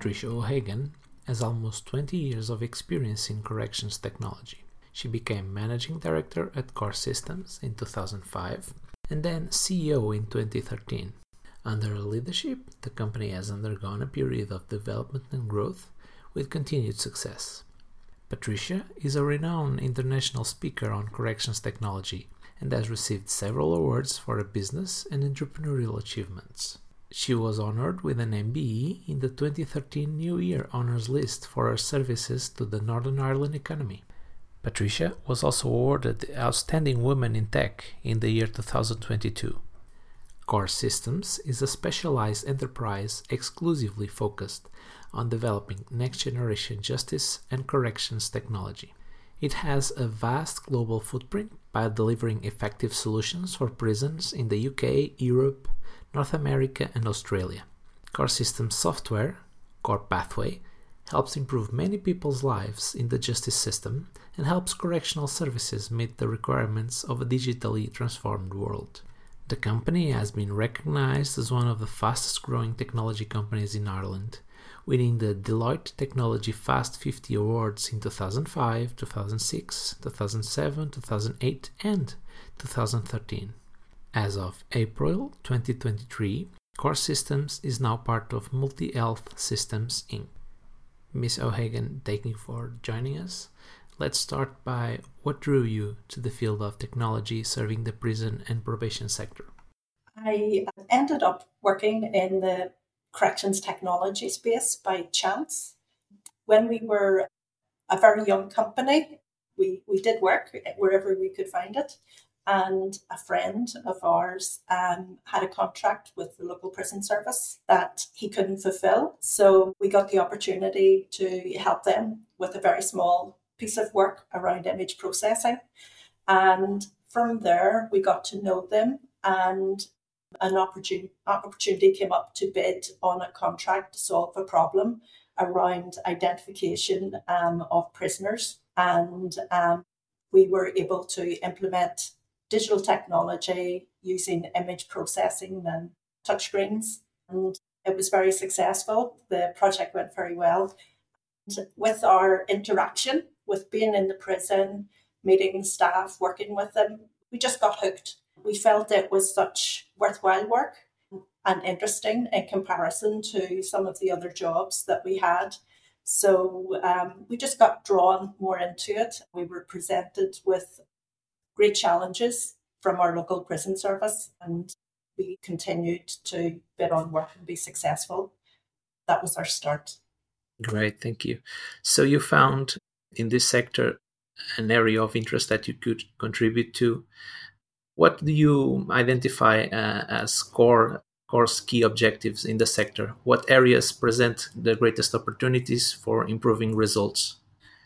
Patricia O'Hagan has almost 20 years of experience in corrections technology. She became managing director at Core Systems in 2005 and then CEO in 2013. Under her leadership, the company has undergone a period of development and growth with continued success. Patricia is a renowned international speaker on corrections technology and has received several awards for her business and entrepreneurial achievements. She was honored with an MBE in the 2013 New Year Honours List for her services to the Northern Ireland economy. Patricia was also awarded the Outstanding Woman in Tech in the year 2022. Core Systems is a specialized enterprise exclusively focused on developing next generation justice and corrections technology. It has a vast global footprint by delivering effective solutions for prisons in the UK, Europe, North America, and Australia. Core Systems software, Core Pathway, helps improve many people's lives in the justice system and helps correctional services meet the requirements of a digitally transformed world. The company has been recognized as one of the fastest growing technology companies in Ireland, winning the Deloitte Technology Fast 50 Awards in 2005, 2006, 2007, 2008, and 2013. As of April 2023, Core Systems is now part of Multi Health Systems Inc. Miss O'Hagan, thank you for joining us. Let's start by what drew you to the field of technology serving the prison and probation sector? I ended up working in the corrections technology space by chance. When we were a very young company, we, we did work wherever we could find it and a friend of ours um, had a contract with the local prison service that he couldn't fulfill. So we got the opportunity to help them with a very small piece of work around image processing. And from there, we got to know them, and an opportunity, opportunity came up to bid on a contract to solve a problem around identification um, of prisoners. And um, we were able to implement digital technology using image processing and touchscreens. And it was very successful. The project went very well. And with our interaction, with being in the prison, meeting staff, working with them, we just got hooked. We felt it was such worthwhile work and interesting in comparison to some of the other jobs that we had. So um, we just got drawn more into it. We were presented with great challenges from our local prison service and we continued to bid on work and be successful. That was our start. Great, thank you. So you found in this sector an area of interest that you could contribute to. What do you identify uh, as core course key objectives in the sector? What areas present the greatest opportunities for improving results?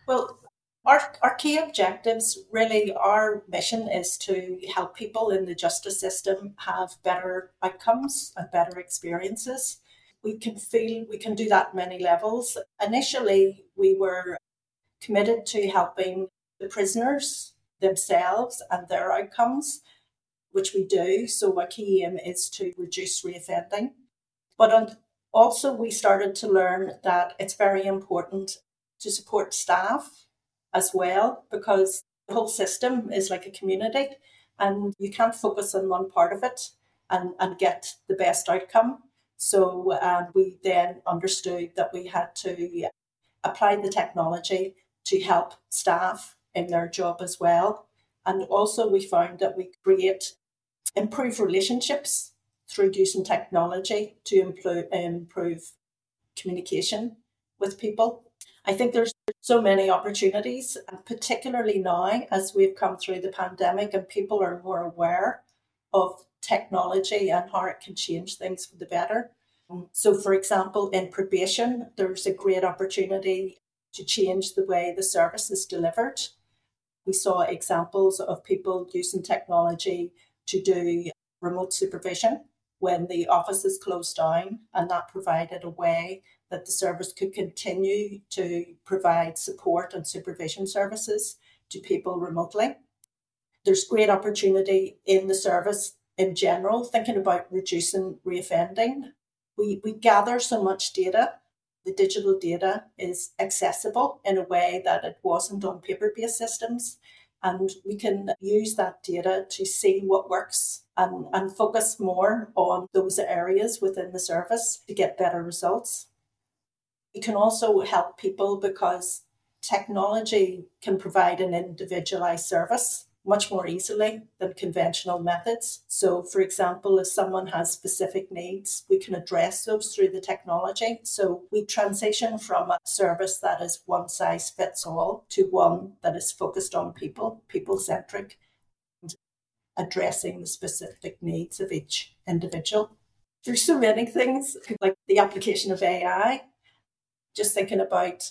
Well, our, our key objectives really, our mission is to help people in the justice system have better outcomes and better experiences. We can feel we can do that many levels. Initially, we were committed to helping the prisoners themselves and their outcomes, which we do. So, our key aim is to reduce reoffending. But also, we started to learn that it's very important to support staff as well because the whole system is like a community and you can't focus on one part of it and, and get the best outcome. So um, we then understood that we had to apply the technology to help staff in their job as well. And also we found that we create improve relationships through using technology to improve, improve communication with people. I think there's so many opportunities, particularly now as we've come through the pandemic and people are more aware of technology and how it can change things for the better. Um, so, for example, in probation, there's a great opportunity to change the way the service is delivered. We saw examples of people using technology to do remote supervision when the offices closed down, and that provided a way that the service could continue to provide support and supervision services to people remotely. There's great opportunity in the service in general, thinking about reducing reoffending. We, we gather so much data the digital data is accessible in a way that it wasn't on paper based systems. And we can use that data to see what works and, and focus more on those areas within the service to get better results. It can also help people because technology can provide an individualized service much more easily than conventional methods. So, for example, if someone has specific needs, we can address those through the technology. So, we transition from a service that is one size fits all to one that is focused on people, people centric, addressing the specific needs of each individual. There's so many things like the application of AI, just thinking about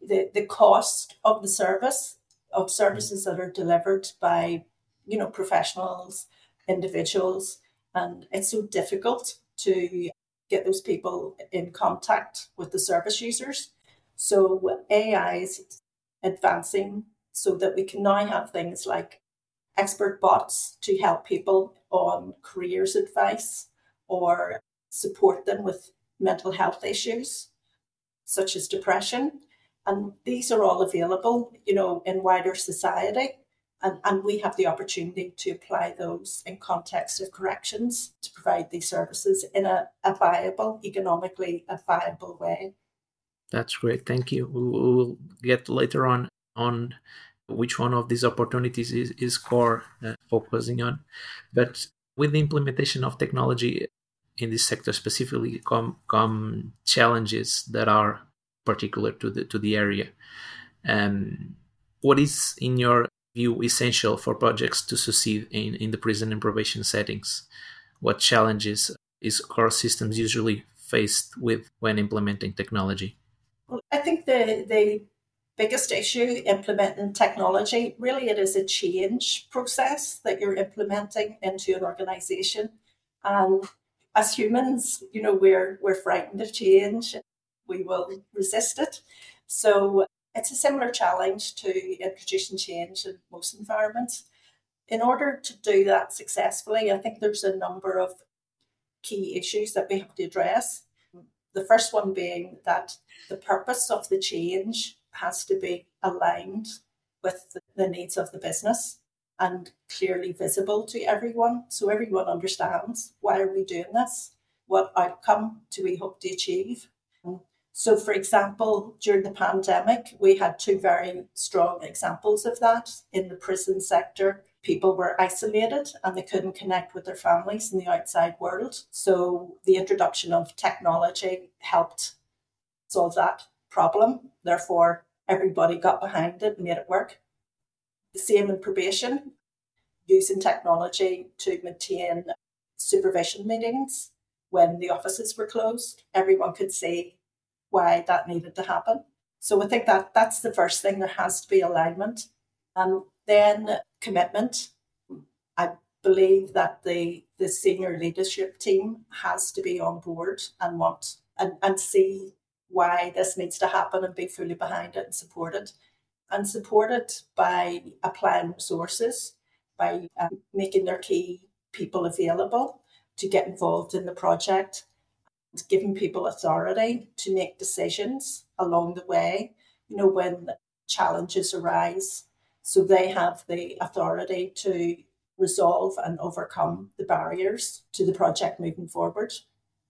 the, the cost of the service of services that are delivered by you know professionals individuals. And it's so difficult to get those people in contact with the service users. So ai is advancing so that we can now have things like expert bots to help people on careers advice or support them with mental health issues such as depression and these are all available, you know, in wider society. And, and we have the opportunity to apply those in context of corrections to provide these services in a, a viable, economically a viable way. That's great. Thank you. We will get later on on which one of these opportunities is, is core uh, focusing on. But with the implementation of technology in this sector specifically come, come challenges that are particular to the to the area. Um, what is, in your view, essential for projects to succeed in, in the prison and probation settings? What challenges is core systems usually faced with when implementing technology? Well, I think the the biggest issue implementing technology really it is a change process that you're implementing into an organization and as humans you know we're we're frightened of change we will resist it. So it's a similar challenge to introducing change in most environments. In order to do that successfully, I think there's a number of key issues that we have to address. The first one being that the purpose of the change has to be aligned with the needs of the business and clearly visible to everyone so everyone understands why are we doing this what outcome do we hope to achieve so, for example, during the pandemic, we had two very strong examples of that. In the prison sector, people were isolated and they couldn't connect with their families in the outside world. So, the introduction of technology helped solve that problem. Therefore, everybody got behind it and made it work. The same in probation, using technology to maintain supervision meetings when the offices were closed. Everyone could see why that needed to happen. So I think that that's the first thing. There has to be alignment. And then commitment. I believe that the, the senior leadership team has to be on board and want and, and see why this needs to happen and be fully behind it and support it. And support it by applying resources, by um, making their key people available to get involved in the project giving people authority to make decisions along the way, you know, when challenges arise. So they have the authority to resolve and overcome the barriers to the project moving forward.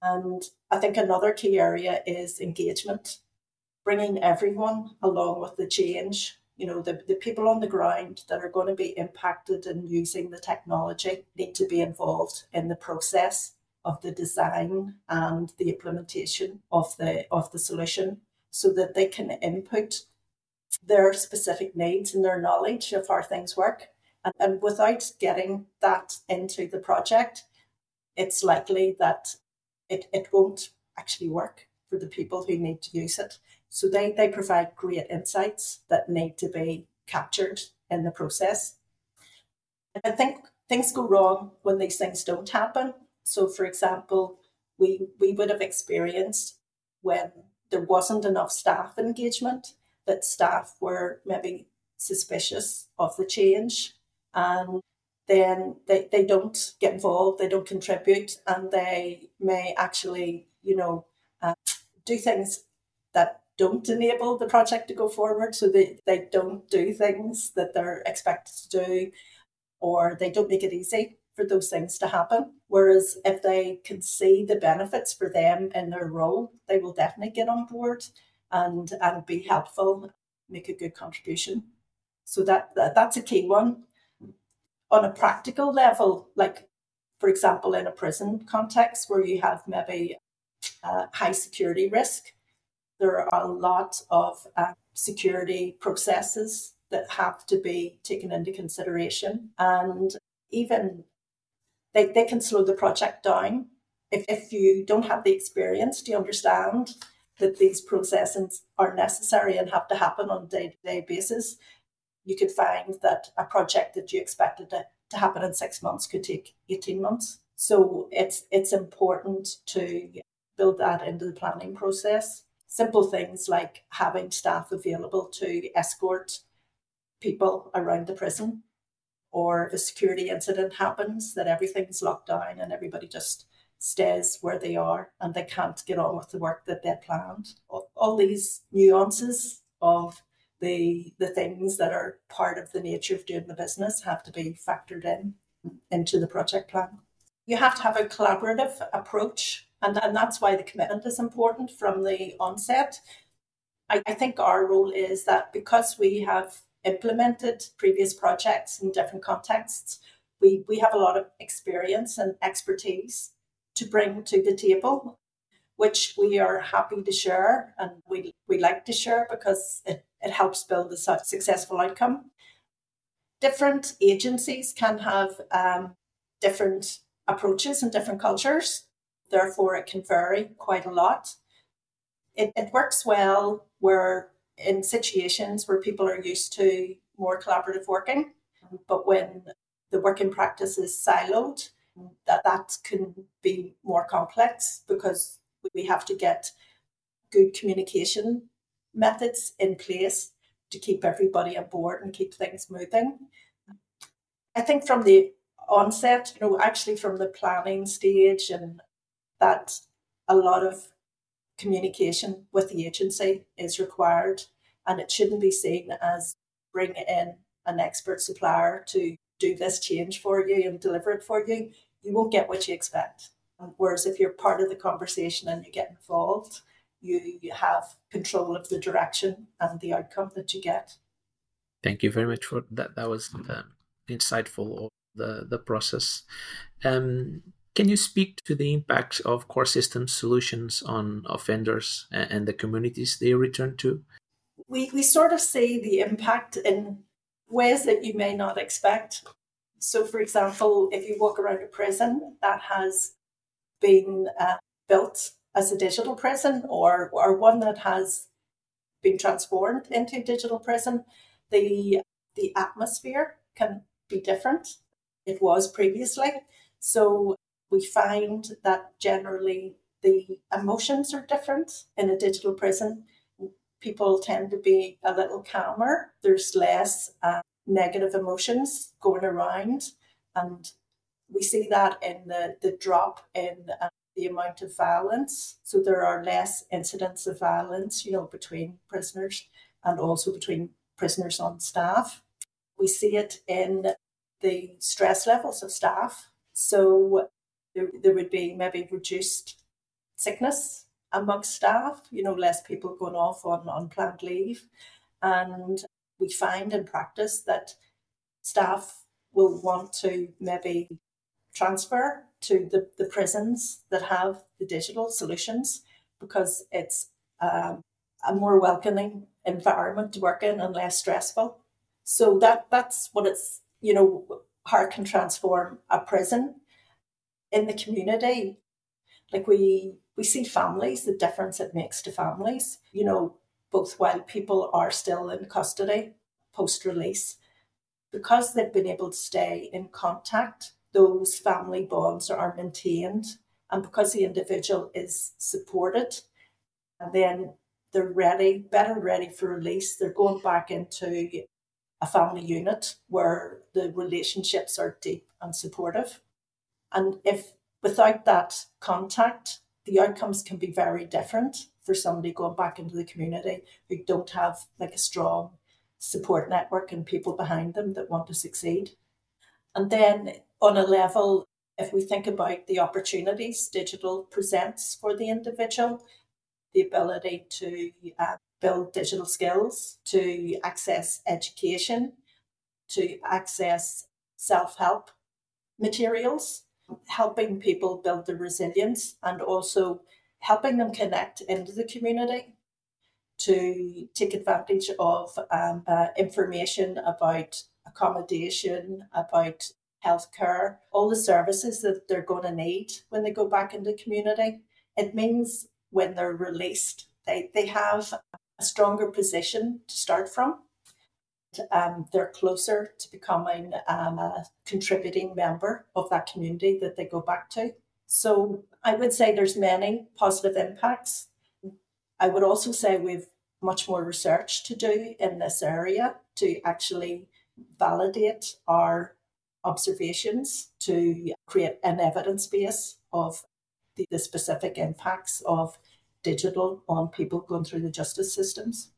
And I think another key area is engagement, bringing everyone along with the change. You know, the, the people on the ground that are going to be impacted in using the technology need to be involved in the process of the design and the implementation of the of the solution so that they can input their specific needs and their knowledge of how things work. And, and without getting that into the project, it's likely that it, it won't actually work for the people who need to use it. So they, they provide great insights that need to be captured in the process. I think things go wrong when these things don't happen. So, for example, we, we would have experienced when there wasn't enough staff engagement that staff were maybe suspicious of the change and then they, they don't get involved, they don't contribute, and they may actually, you know, uh, do things that don't enable the project to go forward. So they, they don't do things that they're expected to do, or they don't make it easy for those things to happen. Whereas if they can see the benefits for them in their role, they will definitely get on board and and be helpful, make a good contribution. So that, that that's a key one. On a practical level, like for example, in a prison context where you have maybe a high security risk, there are a lot of uh, security processes that have to be taken into consideration. And even they, they can slow the project down. If, if you don't have the experience to understand that these processes are necessary and have to happen on a day to day basis, you could find that a project that you expected to, to happen in six months could take 18 months. So it's it's important to build that into the planning process. Simple things like having staff available to escort people around the prison, or a security incident happens, that everything's locked down and everybody just stays where they are and they can't get on with the work that they planned. All these nuances of the the things that are part of the nature of doing the business have to be factored in into the project plan. You have to have a collaborative approach, and, and that's why the commitment is important from the onset. I, I think our role is that because we have implemented previous projects in different contexts, we, we have a lot of experience and expertise to bring to the table, which we are happy to share and we, we like to share because it, it helps build a successful outcome. Different agencies can have um, different approaches and different cultures, therefore, it can vary quite a lot. It, it works well where in situations where people are used to more collaborative working, but when the working practice is siloed, that that can be more complex because we have to get good communication methods in place to keep everybody on board and keep things moving. I think from the onset, you know, actually from the planning stage, and that a lot of communication with the agency is required, and it shouldn't be seen as bringing in an expert supplier to do this change for you and deliver it for you you won't get what you expect. Whereas if you're part of the conversation and you get involved, you, you have control of the direction and the outcome that you get. Thank you very much for that. That was um, insightful the the process. Um, can you speak to the impact of core systems solutions on offenders and, and the communities they return to? We we sort of see the impact in ways that you may not expect. So, for example, if you walk around a prison that has been uh, built as a digital prison or, or one that has been transformed into a digital prison, the, the atmosphere can be different. It was previously. So, we find that generally the emotions are different in a digital prison. People tend to be a little calmer. There's less uh, negative emotions going around. And we see that in the, the drop in uh, the amount of violence. So there are less incidents of violence, you know, between prisoners and also between prisoners on staff. We see it in the stress levels of staff. So there, there would be maybe reduced sickness amongst staff, you know, less people going off on unplanned leave. And we find in practice that staff will want to maybe transfer to the, the prisons that have the digital solutions because it's um, a more welcoming environment to work in and less stressful. So that that's what it's you know how it can transform a prison in the community. Like we we see families, the difference it makes to families. You know, both while people are still in custody post release. Because they've been able to stay in contact, those family bonds are maintained. And because the individual is supported, and then they're ready, better ready for release, they're going back into a family unit where the relationships are deep and supportive. And if without that contact, the outcomes can be very different for somebody going back into the community who don't have like a strong support network and people behind them that want to succeed. And then on a level, if we think about the opportunities digital presents for the individual, the ability to uh, build digital skills, to access education, to access self help materials, helping people build their resilience and also helping them connect into the community to take advantage of um, uh, information about accommodation, about healthcare, all the services that they're going to need when they go back into community. It means when they're released, they, they have a stronger position to start from. Um, they're closer to becoming um, a contributing member of that community that they go back to. So I would say there's many positive impacts. I would also say we've much more research to do in this area to actually validate our observations to create an evidence base of the, the specific impacts of digital on people going through the justice systems.